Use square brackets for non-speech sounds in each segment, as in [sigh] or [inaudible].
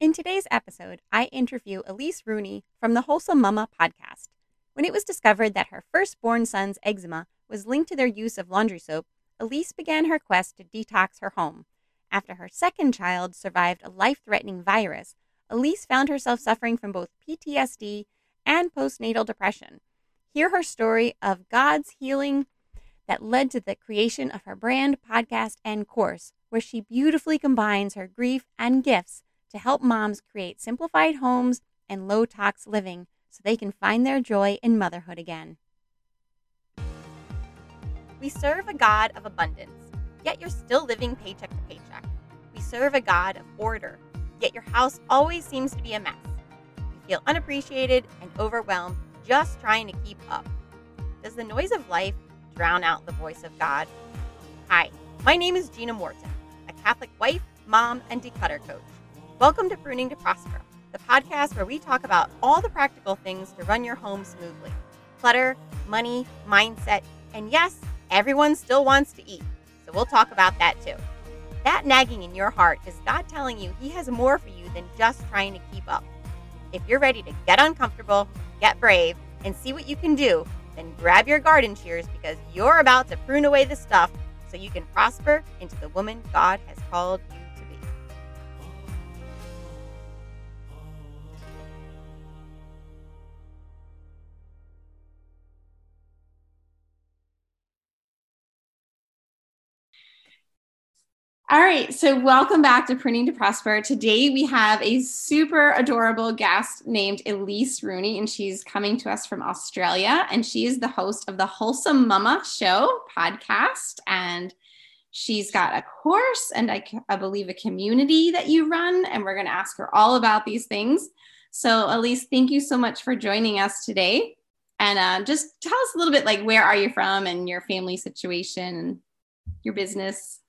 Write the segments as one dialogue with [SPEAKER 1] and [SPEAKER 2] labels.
[SPEAKER 1] In today's episode, I interview Elyse Rooney from the Wholesome Mumma podcast. When it was discovered that her firstborn son's eczema was linked to their use of laundry soap, Elyse began her quest to detox her home. After her second child survived a life threatening virus, Elyse found herself suffering from both PTSD and postnatal depression. Hear her story of God's healing that led to the creation of her brand, podcast, and course, where she beautifully combines her grief and gifts to help moms create simplified homes and low tox living so they can find their joy in motherhood again. We serve a God of abundance, yet you're still living paycheck to paycheck. We serve a God of order, yet your house always seems to be a mess. You feel unappreciated and overwhelmed just trying to keep up. Does the noise of life drown out the voice of God? Hi, my name is Gina Morton, a Catholic wife, mom, and declutter coach. Welcome to Pruning to Prosper, the podcast where we talk about all the practical things to run your home smoothly clutter, money, mindset, and yes, everyone still wants to eat. So we'll talk about that too. That nagging in your heart is God telling you He has more for you than just trying to keep up. If you're ready to get uncomfortable, get brave, and see what you can do, then grab your garden shears because you're about to prune away the stuff so you can prosper into the woman God has called you All right, so welcome back to Pruning to Prosper. Today we have a super adorable guest named Elyse Rooney, and she's coming to us from Australia. And she is the host of the Wholesome Mumma Show podcast. And she's got a course and I, I believe a community that you run. And we're going to ask her all about these things. So, Elyse, thank you so much for joining us today. And uh, just tell us a little bit like where are you from and your family situation and your business.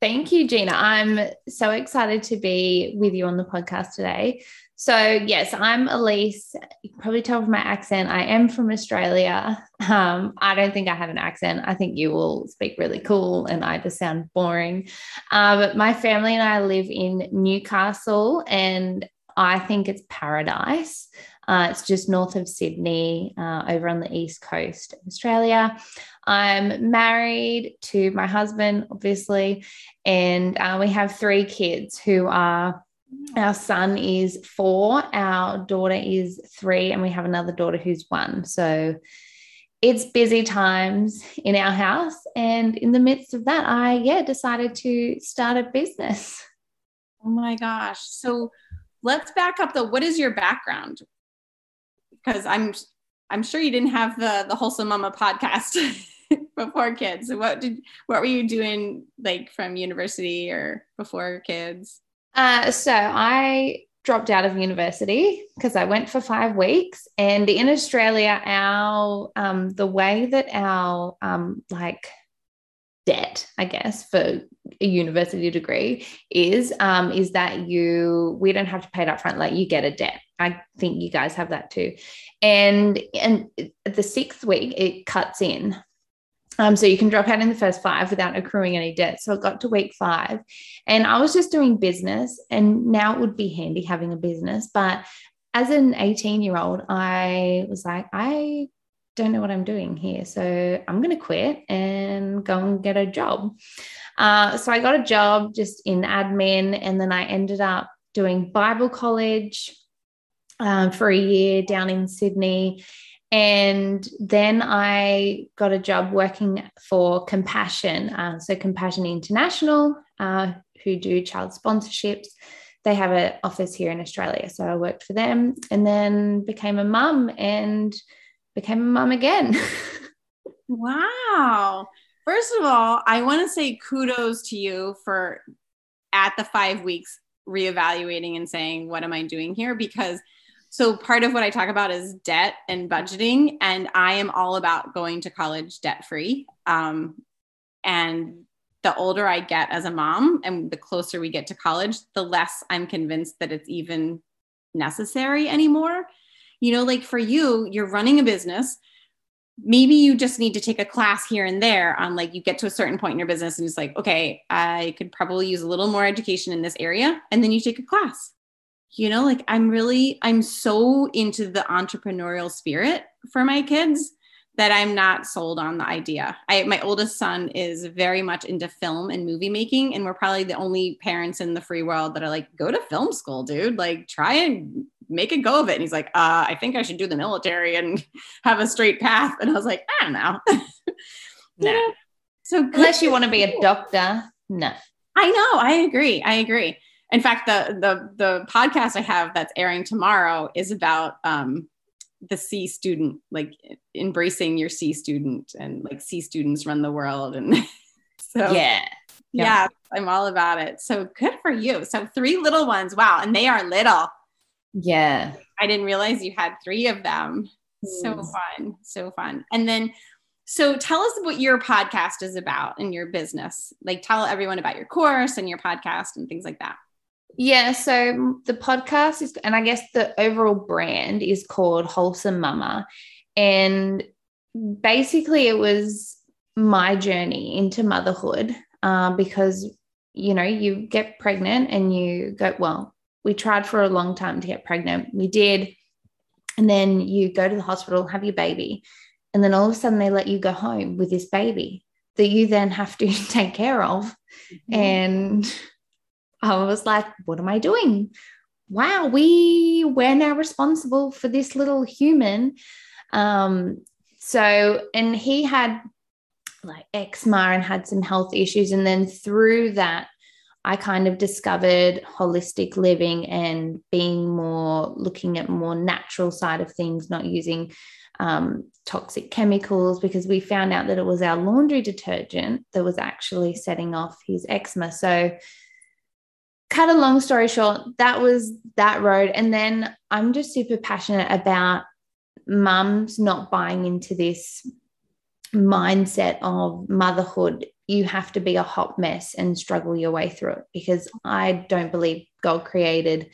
[SPEAKER 2] Thank you, Gina. I'm so excited to be with you on the podcast today. So, yes, I'm Elyse. You probably tell from my accent, I am from Australia. Um, I don't think I have an accent. I think you will speak really cool and I just sound boring. Uh, but my family and I live in Newcastle and I think it's paradise. Uh, it's just north of Sydney, uh, over on the east coast of Australia. I'm married to my husband, obviously, and uh, we have three kids who are. Our son is four, our daughter is three, and we have another daughter who's one. So it's busy times in our house. And in the midst of that, I, yeah, decided to start a business.
[SPEAKER 1] Oh my gosh. So let's back up though. What is your background? because I'm I'm sure you didn't have the the wholesome mumma podcast [laughs] [laughs] before kids. So what did what were you doing like from university or before kids?
[SPEAKER 2] Uh, so I dropped out of university because I went for five weeks. And in Australia, our um, the way that our um, like debt, I guess, for a university degree is um, is that you we don't have to pay it up front. Like you get a debt. I think you guys have that too. And and the sixth week it cuts in. Um, so you can drop out in the first five without accruing any debt. So it got to week five, and I was just doing business. And now it would be handy having a business, but as an 18 year old, I was like, I don't know what I'm doing here. So I'm going to quit and go and get a job. Uh, so I got a job just in admin, and then I ended up doing Bible college um, for a year down in Sydney. And then I got a job working for Compassion. Uh, so, Compassion International, uh, who do child sponsorships, they have an office here in Australia. So, I worked for them and then became a mum and became a mum again. [laughs]
[SPEAKER 1] wow. First of all, I want to say kudos to you for at the five weeks reevaluating and saying, what am I doing here? Because so part of what I talk about is debt and budgeting, and I am all about going to college debt free. Um, and the older I get as a mom, and the closer we get to college, the less I'm convinced that it's even necessary anymore. You know like for you you're running a business. Maybe you just need to take a class here and there on like you get to a certain point in your business and it's like okay i could probably use a little more education in this area and then you take a class
[SPEAKER 3] you know, like I'm really, I'm so into the entrepreneurial spirit for my kids that I'm not sold on the idea. I my oldest son is very much into film and movie making, and we're probably the only parents in the free world that are like, go to film school, dude. Like, try and make a go of it. And he's like, uh, I think I should do the military and [laughs] have a straight path. And I was like, I don't know. [laughs]
[SPEAKER 2] no. So unless you want to be a doctor, no.
[SPEAKER 3] I know. I agree. I agree. In fact, the the the podcast I have that's airing tomorrow is about um, the C student, like embracing your C student, and like C students run the world, and [laughs] so
[SPEAKER 2] yeah,
[SPEAKER 3] yeah, yeah, I'm all about it. So good for you. So three little ones, wow, and they are little.
[SPEAKER 2] Yeah,
[SPEAKER 3] I didn't realize you had three of them. Mm. So fun, so fun. And then so tell us what your podcast is about and your business. Like tell everyone about your course and your podcast and things like that.
[SPEAKER 2] Yeah, so the podcast is and I guess the overall brand is called Wholesome Mumma and basically it was my journey into motherhood um, because you know you get pregnant and you go well we tried for a long time to get pregnant we did and then you go to the hospital have your baby and then all of a sudden they let you go home with this baby that you then have to [laughs] take care of. Mm-hmm. And I was like, what am I doing? Wow, we we're now responsible for this little human. Um, so, and he had like eczema and had some health issues. And then through that, I kind of discovered holistic living and being more looking at more natural side of things, not using um, toxic chemicals because we found out that it was our laundry detergent that was actually setting off his eczema. So, cut a long story short, that was that road. And then I'm just super passionate about mums not buying into this mindset of motherhood. You have to be a hot mess and struggle your way through it because I don't believe God created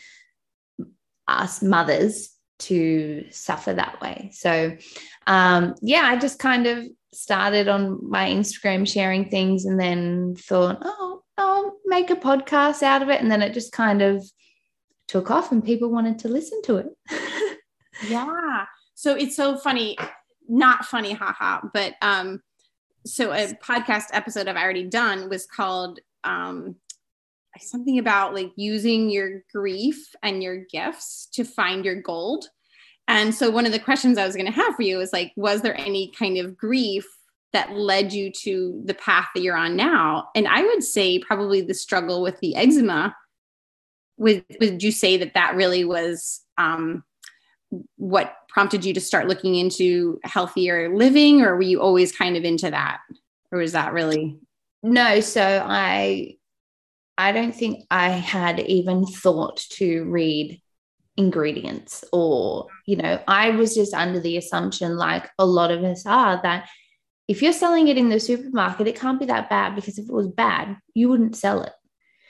[SPEAKER 2] us mothers to suffer that way. So, um, yeah, I just kind of started on my Instagram sharing things and then thought, oh, I'll make a podcast out of it. And then it just kind of took off and people wanted to listen to it. [laughs]
[SPEAKER 3] yeah. So it's so funny, not funny, haha, but um, so a podcast episode I've already done was called um, something about like using your grief and your gifts to find your gold. And so one of the questions I was going to have for you is like, was there any kind of grief that led you to the path that you're on now? And I would say probably the struggle with the eczema. Would would you say that that really was um, what prompted you to start looking into healthier living, or were you always kind of into that, or was that really?
[SPEAKER 2] No, so I I don't think I had even thought to read ingredients or, you know, I was just under the assumption, like a lot of us are, that if you're selling it in the supermarket, it can't be that bad because if it was bad, you wouldn't sell it.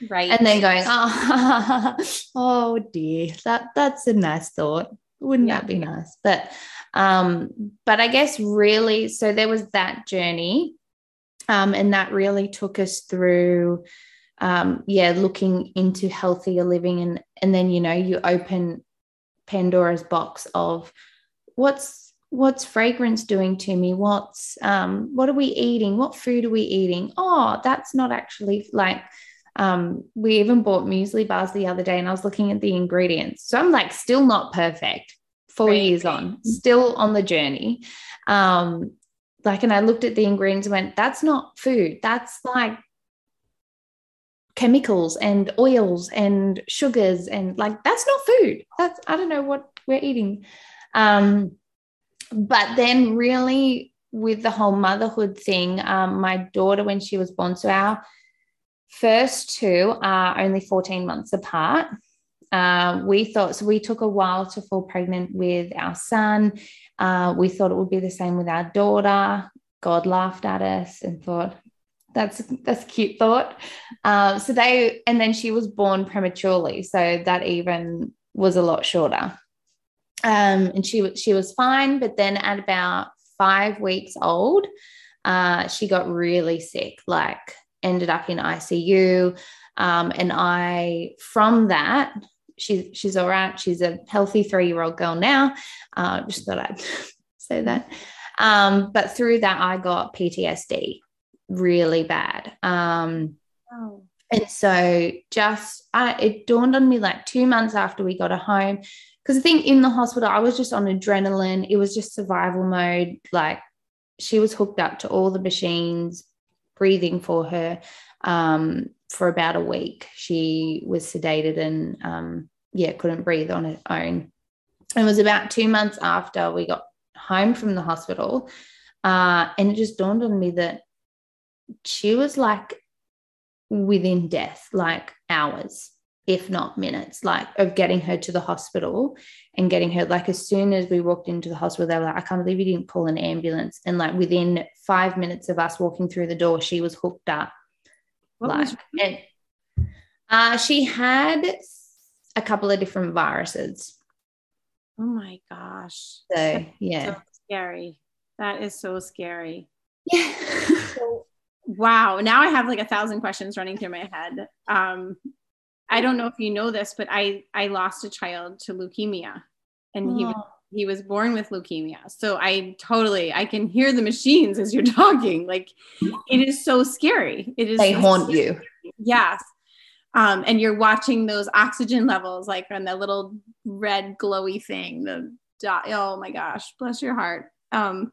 [SPEAKER 3] Right.
[SPEAKER 2] And then going, oh, [laughs] [laughs] oh dear, that that's a nice thought. Wouldn't yeah. that be nice? But um, but I guess really, so there was that journey. Um, and that really took us through um, yeah, looking into healthier living and and then you know you open Pandora's box of what's what's fragrance doing to me? What's um what are we eating? What food are we eating? Oh that's not actually like um we even bought muesli bars the other day and I was looking at the ingredients. So I'm like still not perfect. Four right. years on still on the journey. Um like and I looked at the ingredients and went that's not food. That's like chemicals and oils and sugars and like that's not food. That's i don't know what we're eating. Um but then really with the whole motherhood thing um my daughter when she was born so our first two are only 14 months apart uh, we thought so we took a while to fall pregnant with our son uh, we thought it would be the same with our daughter god laughed at us and thought that's that's cute thought. Um, so they and then she was born prematurely, so that even was a lot shorter. Um, and she she was fine, but then at about five weeks old, uh, she got really sick. Like ended up in ICU, um, and I from that she's she's all right. She's a healthy three year old girl now. Uh, just thought I'd [laughs] say that. Um, but through that, I got PTSD really bad. Um, oh. And so just I, it dawned on me like two months after we got her home, because I think in the hospital I was just on adrenaline. It was just survival mode. Like she was hooked up to all the machines, breathing for her um, for about a week. She was sedated and um, yeah, couldn't breathe on her own. It was about two months after we got home from the hospital, uh, and it just dawned on me that she was like within death, like hours, if not minutes, like of getting her to the hospital and getting her. Like as soon as we walked into the hospital, they were like, I can't believe you didn't call an ambulance. And like within five minutes of us walking through the door, she was hooked up. What like, and, uh, she had a couple of different viruses.
[SPEAKER 3] Oh my gosh.
[SPEAKER 2] So yeah. So
[SPEAKER 3] scary. That is so scary.
[SPEAKER 2] Yeah.
[SPEAKER 3] so [laughs] Wow. Now I have like a thousand questions running through my head. Um, I don't know if you know this, but I I lost a child to leukemia, and oh. he was, he was born with leukemia. So I totally I can hear the machines as you're [laughs] talking. Like it is so scary. It is.
[SPEAKER 2] They haunt scary. you.
[SPEAKER 3] Yes. Um, and you're watching those oxygen levels like on the little red glowy thing. The dot. Oh my gosh, bless your heart. Um,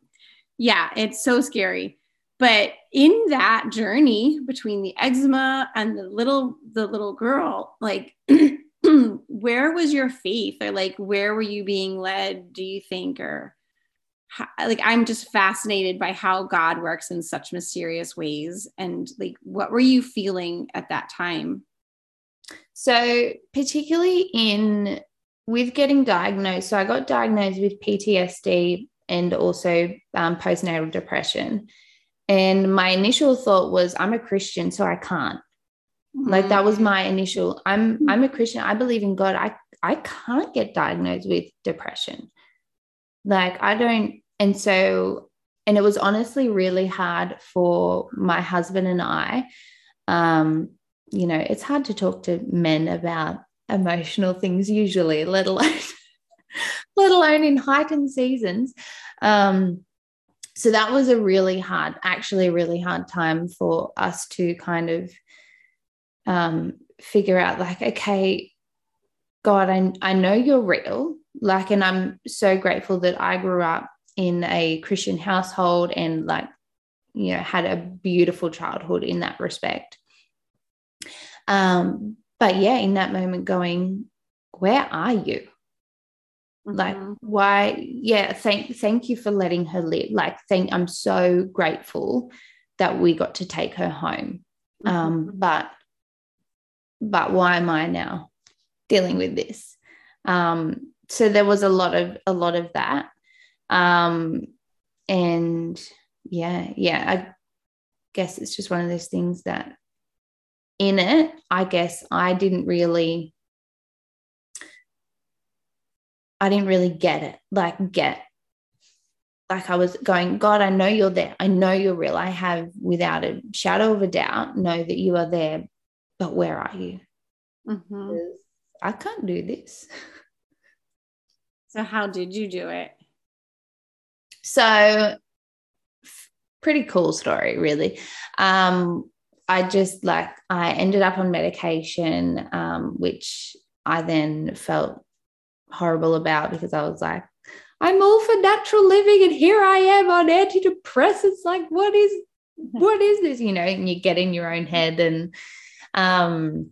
[SPEAKER 3] yeah, it's so scary but in that journey between the eczema and the little the little girl like [clears throat] where was your faith? Or like where were you being led do you think? Or how, like i'm just fascinated by how god works in such mysterious ways. And like what were you feeling at that time?
[SPEAKER 2] So particularly in with getting diagnosed so i got diagnosed with ptsd and also um, postnatal depression and my initial thought was, I'm a Christian, so I can't. Mm-hmm. Like that was my initial, I'm I'm a Christian. I believe in God. I I can't get diagnosed with depression. Like I don't, and so, and it was honestly really hard for my husband and I. Um, you know, it's hard to talk to men about emotional things usually, let alone [laughs] let alone in heightened seasons. Um, so that was a really hard actually really hard time for us to kind of um, figure out like okay god I, I know you're real. Like and i'm so grateful that i grew up in a christian household and like you know had a beautiful childhood in that respect. Um but yeah in that moment going where are you Mm-hmm. Like why? Yeah, thank thank you for letting her live. Like thank I'm so grateful that we got to take her home. Mm-hmm. Um, but but why am I now dealing with this? Um, so there was a lot of a lot of that. Um, and yeah, yeah, I guess it's just one of those things that in it, I guess I didn't really I didn't really get it. Like, get, like I was going, God, I know you're there. I know you're real. I have, without a shadow of a doubt, know that you are there. But where are you? Mm-hmm. I can't do this.
[SPEAKER 3] So, how did you do it?
[SPEAKER 2] So, pretty cool story, really. Um, I just like, I ended up on medication, um, which I then felt horrible about because I was like, I'm all for natural living and here I am on antidepressants. Like, what is what is this? You know, and you get in your own head and um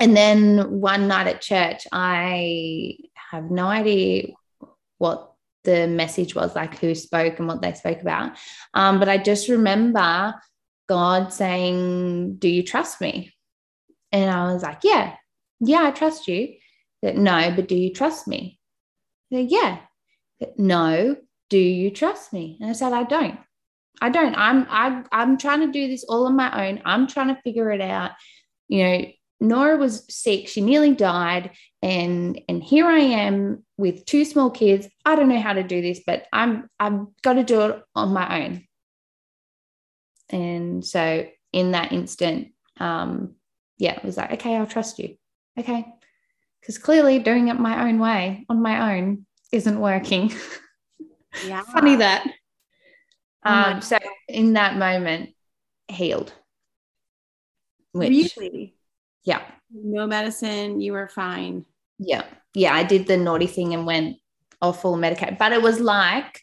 [SPEAKER 2] and then one night at church, I have no idea what the message was, like who spoke and what they spoke about. Um, but I just remember God saying, Do you trust me? And I was like, Yeah, yeah, I trust you. That no, but do you trust me? Said, yeah. No, do you trust me? And I said, I don't. I don't. I'm I'm I'm trying to do this all on my own. I'm trying to figure it out. You know, Nora was sick. She nearly died. And and here I am with two small kids. I don't know how to do this, but I'm I've got to do it on my own. And so in that instant, um, yeah, it was like, okay, I'll trust you. Okay because clearly doing it my own way on my own isn't working.
[SPEAKER 3] Yeah. [laughs]
[SPEAKER 2] Funny that.
[SPEAKER 3] Oh
[SPEAKER 2] Um, so in that moment, healed. Which,
[SPEAKER 3] really?
[SPEAKER 2] yeah,
[SPEAKER 3] No medicine, you were fine.
[SPEAKER 2] yeah, yeah. I did the naughty thing and went off full medication, but it was like,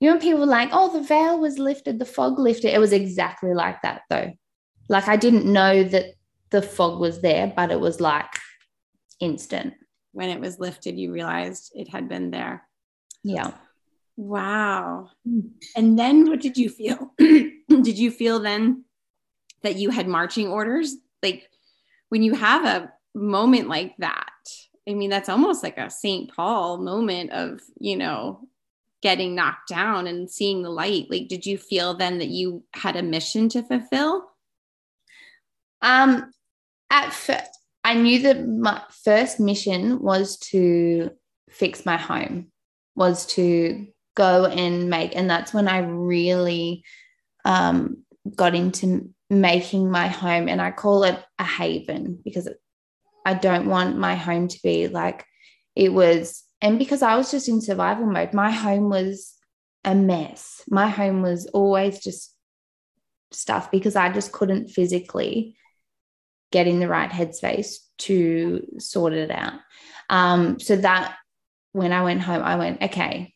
[SPEAKER 2] you know, people were like, oh, the veil was lifted, the fog lifted. It was exactly like that, though. Like I didn't know that the fog was there, but it was like instant.
[SPEAKER 3] When it was lifted, you realized it had been there.
[SPEAKER 2] Yeah.
[SPEAKER 3] Wow.
[SPEAKER 2] Mm.
[SPEAKER 3] And then what did you feel? [clears throat] did you feel then that you had marching orders? Like when you have a moment like that, I mean, that's almost like a St. Paul moment of, you know, getting knocked down and seeing the light. Like, did you feel then that you had a mission to fulfill?
[SPEAKER 2] Um, at first, I knew that my first mission was to fix my home, was to go and make, and that's when I really um, got into making my home, and I call it a haven because I don't want my home to be like it was, and because I was just in survival mode, my home was a mess. My home was always just stuff because I just couldn't physically get in the right headspace to sort it out. Um, so that when I went home, I went, okay,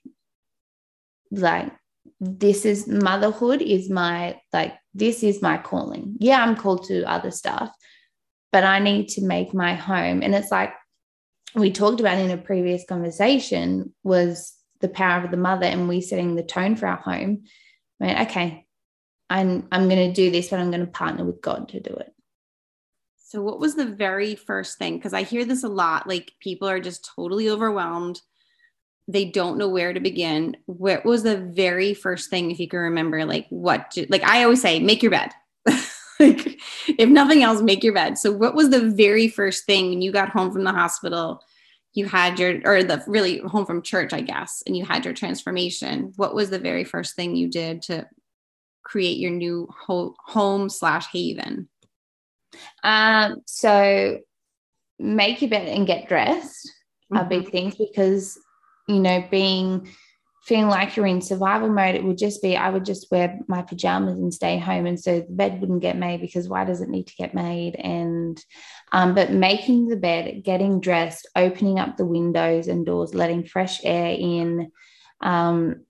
[SPEAKER 2] like this is motherhood is my like this is my calling. Yeah, I'm called to other stuff, but I need to make my home. And it's like we talked about in a previous conversation was the power of the mother and we setting the tone for our home. I okay, I'm I'm gonna do this, but I'm gonna partner with God to do it.
[SPEAKER 3] So, what was the very first thing? Because I hear this a lot like people are just totally overwhelmed. They don't know where to begin. What was the very first thing, if you can remember, like what, like I always say, make your bed. [laughs] like, if nothing else, make your bed. So, what was the very first thing when you got home from the hospital? You had your, or the really home from church, I guess, and you had your transformation. What was the very first thing you did to create your new ho- home slash haven?
[SPEAKER 2] Um, so make your bed and get dressed are
[SPEAKER 3] Mhm.
[SPEAKER 2] big things because you know, being feeling like you're in survival mode, it would just be I would just wear my pajamas and stay home. And so the bed wouldn't get made because why does it need to get made? And um, but making the bed, getting dressed, opening up the windows and doors, letting fresh air in. Um,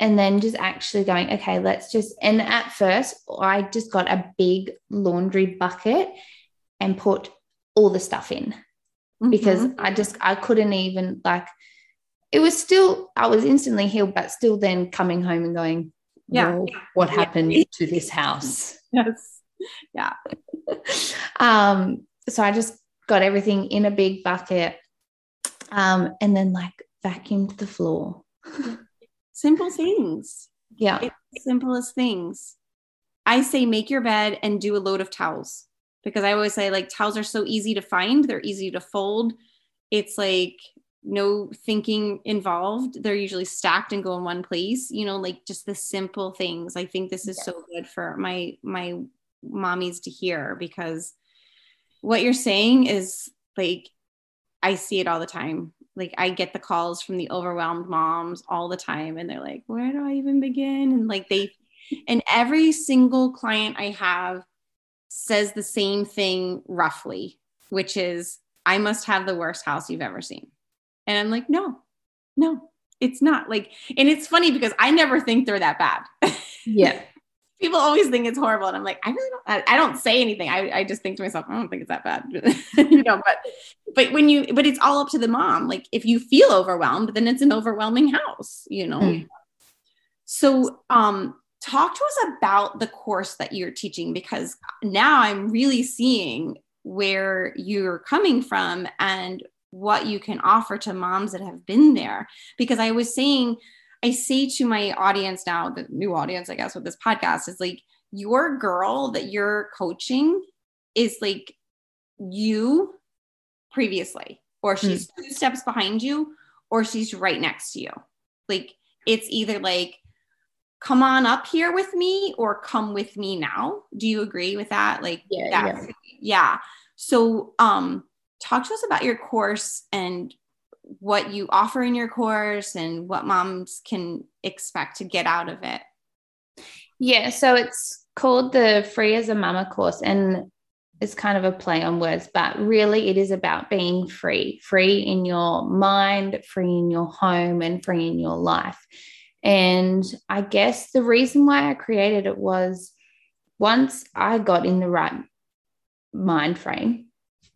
[SPEAKER 2] and then just actually going, okay, let's just. And at first, I just got a big laundry bucket and put all the stuff in because
[SPEAKER 3] Mhm.
[SPEAKER 2] I just I couldn't even like. It was still I was instantly healed, but still then coming home and going,
[SPEAKER 3] Yeah.
[SPEAKER 2] "Well, what
[SPEAKER 3] Yeah.
[SPEAKER 2] happened to this house? [laughs]
[SPEAKER 3] yes. Yeah. [laughs]
[SPEAKER 2] um, so I just got everything in a big bucket, um, and then like vacuumed the floor.
[SPEAKER 3] Simple things.
[SPEAKER 2] Yeah,
[SPEAKER 3] It's simplest things. I say make your bed and do a load of towels because I always say like towels are so easy to find, they're easy to fold. It's like no thinking involved. They're usually stacked and go in one place, you know, like just the simple things. I think this is so good for my my mommies to hear because what you're saying is like I see it all the time. Like I get the calls from the overwhelmed moms all the time and they're like, "Where do I even begin?" And like they and every single client I have says the same thing roughly, which is I must have the worst house you've ever seen. And I'm like, "No. No, it's not." Like and it's funny because I never think they're that bad.
[SPEAKER 2] yeah,
[SPEAKER 3] people always think it's horrible and i'm like i really don't i, don't say anything. I, I just think to myself i don't think it's that bad. [laughs] You know but but when you but it's all up to the mom. Like if you feel overwhelmed then it's an overwhelming house you know?
[SPEAKER 2] Mm.
[SPEAKER 3] so um talk to us about the course that you're teaching because now i'm really seeing where you're coming from and what you can offer to moms that have been there. Because i was saying I say to my audience now, the new audience, I guess, with this podcast is like, your girl that you're coaching is like you previously, or she's two steps behind you, or she's right next to you. Like, it's either like, come on up here with me or come with me now. Do you agree with that? Like,
[SPEAKER 2] Yeah,
[SPEAKER 3] that's- yeah. So, um, talk to us about your course and what you offer in your course and what moms can expect to get out of it.
[SPEAKER 2] Yeah, so it's called the Free as a Mumma course, and it's kind of a play on words, but really it is about being free, free in your mind, free in your home, and free in your life. And I guess the reason why I created it was once I got in the right mind frame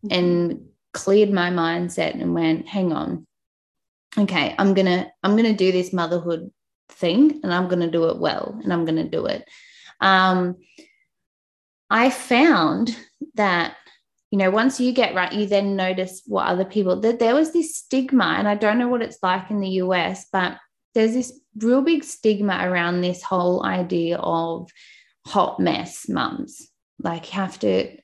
[SPEAKER 2] mm-hmm. and cleared my mindset and went, hang on, okay, I'm gonna, I'm gonna do this motherhood thing and I'm gonna do it well and I'm gonna do it. Um, I found that you know once you get right you then notice what other people that there was this stigma and i don't know what it's like in the us but there's this real big stigma around this whole idea of hot mess mums like you have to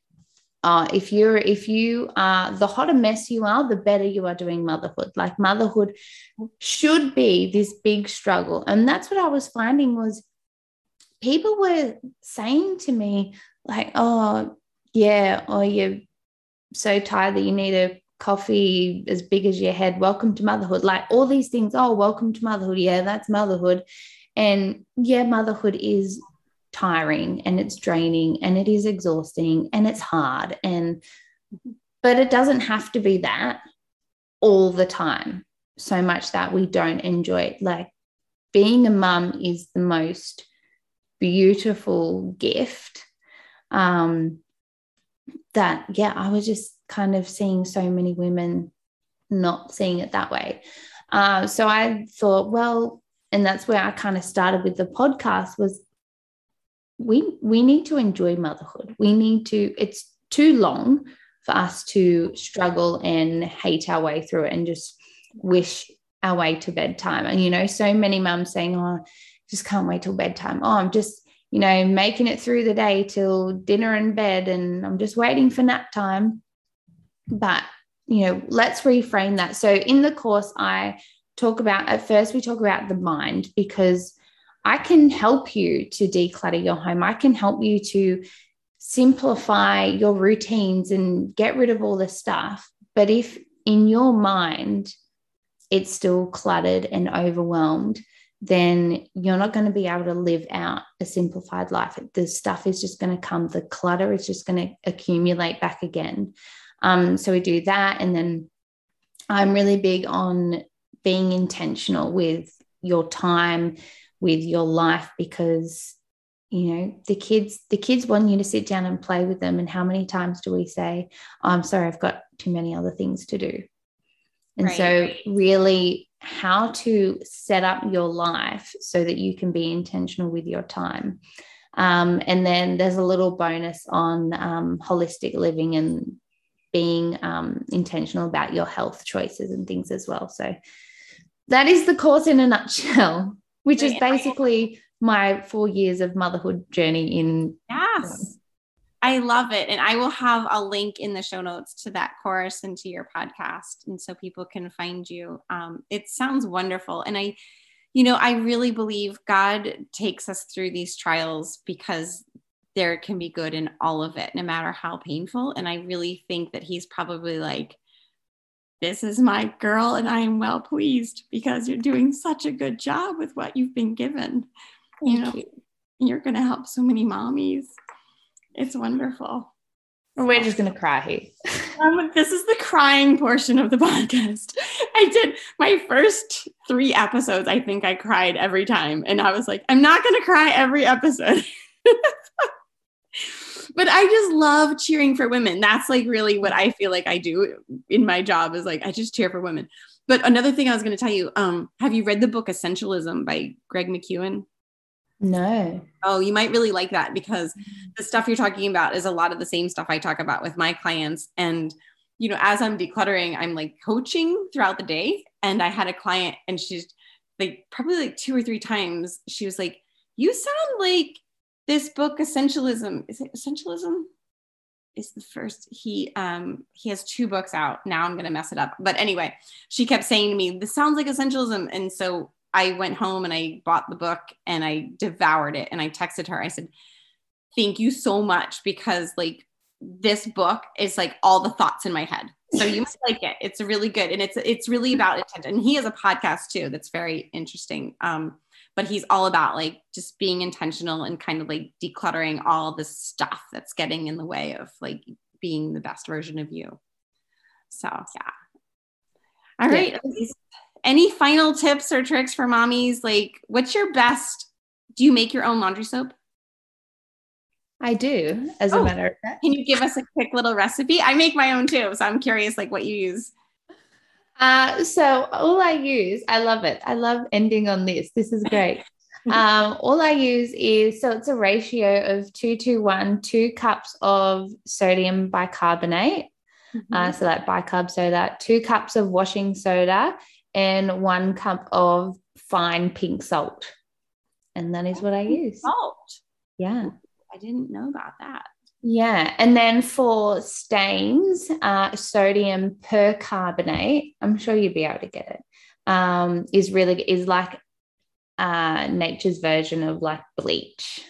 [SPEAKER 2] uh, if you're if you are the hotter mess you are the better you are doing motherhood. Like motherhood should be this big struggle. And that's what i was finding was people were saying to me like oh yeah or you're so tired that you need a coffee as big as your head. Welcome to motherhood. Like all these things oh welcome to motherhood. Yeah that's motherhood. And yeah motherhood is tiring and it's draining and it is exhausting and it's hard and but it doesn't have to be that all the time so much that we don't enjoy it. Like being a mum is the most beautiful gift um that yeah i was just kind of seeing so many women not seeing it that way. Uh, so i thought well and that's where i kind of started with the podcast was we we need to enjoy motherhood. We need to. It's too long for us to struggle and hate our way through it and just wish our way to bedtime. And you know, so many mums saying, "Oh, just can't wait till bedtime." Oh, I'm just you know making it through the day till dinner and bed, and I'm just waiting for nap time. But you know, let's reframe that. So in the course, I talk about at first we talk about the mind because I can help you to declutter your home. I can help you to simplify your routines and get rid of all the stuff. But if in your mind it's still cluttered and overwhelmed, then you're not going to be able to live out a simplified life. The stuff is just going to come, the clutter is just going to accumulate back again. Um, so we do that. And then I'm really big on being intentional with your time, with your life because you know the kids the kids want you to sit down and play with them. And how many times do we say oh, i'm sorry i've got too many other things to do? And right, so right. really how to set up your life so that you can be intentional with your time. Um, and then there's a little bonus on um, holistic living and being um, intentional about your health choices and things as well. So that is the course in a nutshell which is basically my four years of motherhood journey in
[SPEAKER 3] yes. i love it. And i will have a link in the show notes to that course and to your podcast and so people can find you. Um, it sounds wonderful. And i you know i really believe god takes us through these trials because there can be good in all of it no matter how painful. And i really think that he's probably like this is my girl and I am well pleased because you're doing such a good job with what you've been given. Thank you know, you. you're going to help so many mommies. It's wonderful.
[SPEAKER 2] We're just going to cry [laughs]
[SPEAKER 3] um, this is the crying portion of the [laughs] podcast. I did my first three episodes. I think I cried every time. And I was like, I'm not going to cry every episode. [laughs] but I just love cheering for women. That's like really what I feel like I do in my job is like I just cheer for women. But another thing I was going to tell you, um, have you read the book Essentialism by Greg McKeown?
[SPEAKER 2] No.
[SPEAKER 3] Oh, you might really like that because the stuff you're talking about is a lot of the same stuff I talk about with my clients. And, you know, as I'm decluttering, I'm like coaching throughout the day. And I had a client and she's like, probably like two or three times, she was like, You sound like this book essentialism is it essentialism is the first he um he has two books out now i'm gonna mess it up but anyway she kept saying to me this sounds like essentialism and so i went home and i bought the book and i devoured it and i texted her i said thank you so much because like this book is like all the thoughts in my head So you might like it. It's really good, and it's it's really about intention. And he has a podcast too that's very interesting. Um, but he's all about like just being intentional and kind of like decluttering all the stuff that's getting in the way of like being the best version of you. So yeah. All right. Yeah. Any final tips or tricks for mommies? Like, what's your best? Do you make your own laundry soap?
[SPEAKER 2] I do, as oh, a matter of fact.
[SPEAKER 3] Can you give us a quick little recipe? I make my own too, so I'm curious, like what you use.
[SPEAKER 2] Uh, so all I use, I love it. I love ending on this. This is great. [laughs] um, all I use is so it's a ratio of two to one, two cups of sodium bicarbonate. Mm-hmm. Uh, so that bicarb soda, two cups of washing soda, and one cup of fine pink salt. And that is what I use.
[SPEAKER 3] Salt.
[SPEAKER 2] Yeah.
[SPEAKER 3] I didn't know about that.
[SPEAKER 2] Yeah. And then for stains, uh, sodium percarbonate, I'm sure you'd be able to get it. Um, is really is like uh, nature's version of like bleach.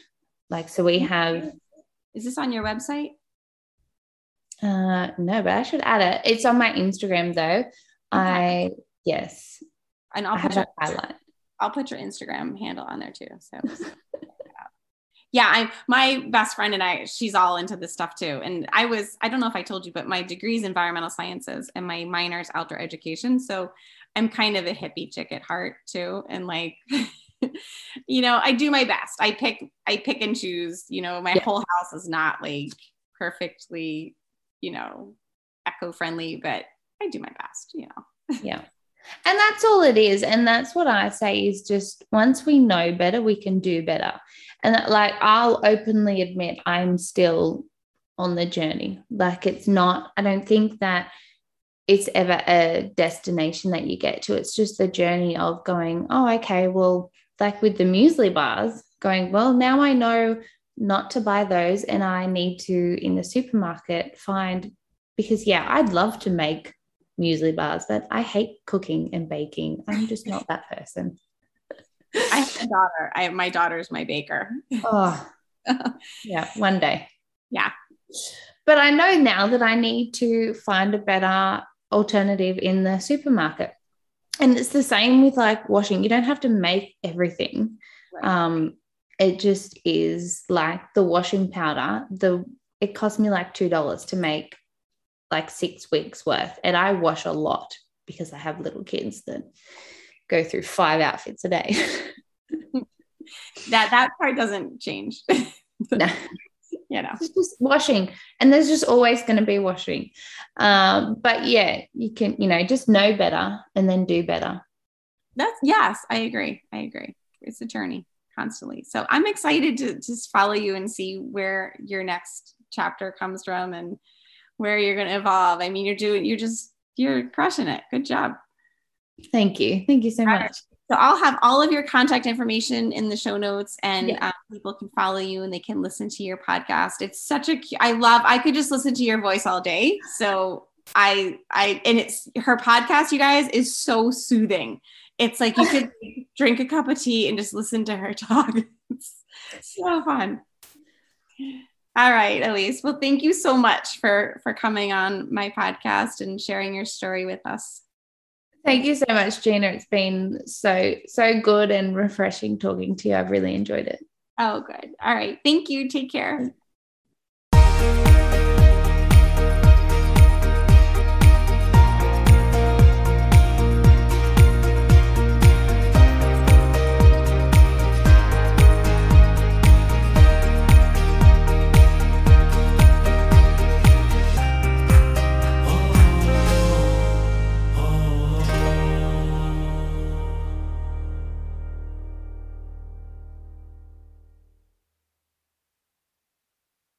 [SPEAKER 2] Like, so we have.
[SPEAKER 3] Is this on your website?
[SPEAKER 2] Uh, no, but I should add it. It's on my Instagram though. Okay. I yes.
[SPEAKER 3] And I'll put your, highlight. I'll put your Instagram handle on there too. So [laughs] yeah, I my best friend and I, she's all into this stuff too. And I was, I don't know if I told you, but my degree is environmental sciences and my minor is outdoor education. So I'm kind of a hippie chick at heart too. And like, [laughs] you know, I do my best. I pick, I pick and choose. You know, my yeah. whole house is not like perfectly, you know, eco-friendly, but I do my best, you know. [laughs]
[SPEAKER 2] Yeah. And that's all it is. And that's what I say is just once we know better, we can do better. And like I'll openly admit I'm still on the journey. Like it's not, I don't think that it's ever a destination that you get to. It's just the journey of going, oh, okay, well, like with the muesli bars, going, well, now I know not to buy those and I need to in the supermarket find because yeah, I'd love to make muesli bars, but I hate cooking and baking. I'm just not that person. [laughs]
[SPEAKER 3] I have a daughter. I my daughter's my baker. [laughs]
[SPEAKER 2] Oh, yeah, one day.
[SPEAKER 3] Yeah.
[SPEAKER 2] But I know now that I need to find a better alternative in the supermarket. And it's the same with like washing. You don't have to make everything. Right. Um, it just is like the washing powder. The it cost me like two dollars to make like six weeks worth. And I wash a lot because I have little kids that go through five outfits a day. [laughs]
[SPEAKER 3] that that part doesn't change. [laughs]
[SPEAKER 2] no.
[SPEAKER 3] You know,
[SPEAKER 2] it's just washing, and there's just always going to be washing. Um, but yeah, you can, you know, just know better and then do better.
[SPEAKER 3] That's yes, I agree. I agree. It's a journey constantly. So I'm excited to just follow you and see where your next chapter comes from and where you're going to evolve. I mean, you're doing, you're just, you're crushing it. Good job.
[SPEAKER 2] Thank you. Thank you so much.
[SPEAKER 3] So I'll have all of your contact information in the show notes, and yeah. um, people can follow you and they can listen to your podcast. It's such a I love. I could just listen to your voice all day. So I I and it's her podcast. You guys is so soothing. It's like you could [laughs] drink a cup of tea and just listen to her [laughs] talk. It's so fun. All right, Elyse. Well, thank you so much for for coming on my podcast and sharing your story with us.
[SPEAKER 2] Thank you so much, Gina. It's been so so good and refreshing talking to you. I've really enjoyed it.
[SPEAKER 3] Oh, good. All right. Thank you. Take care.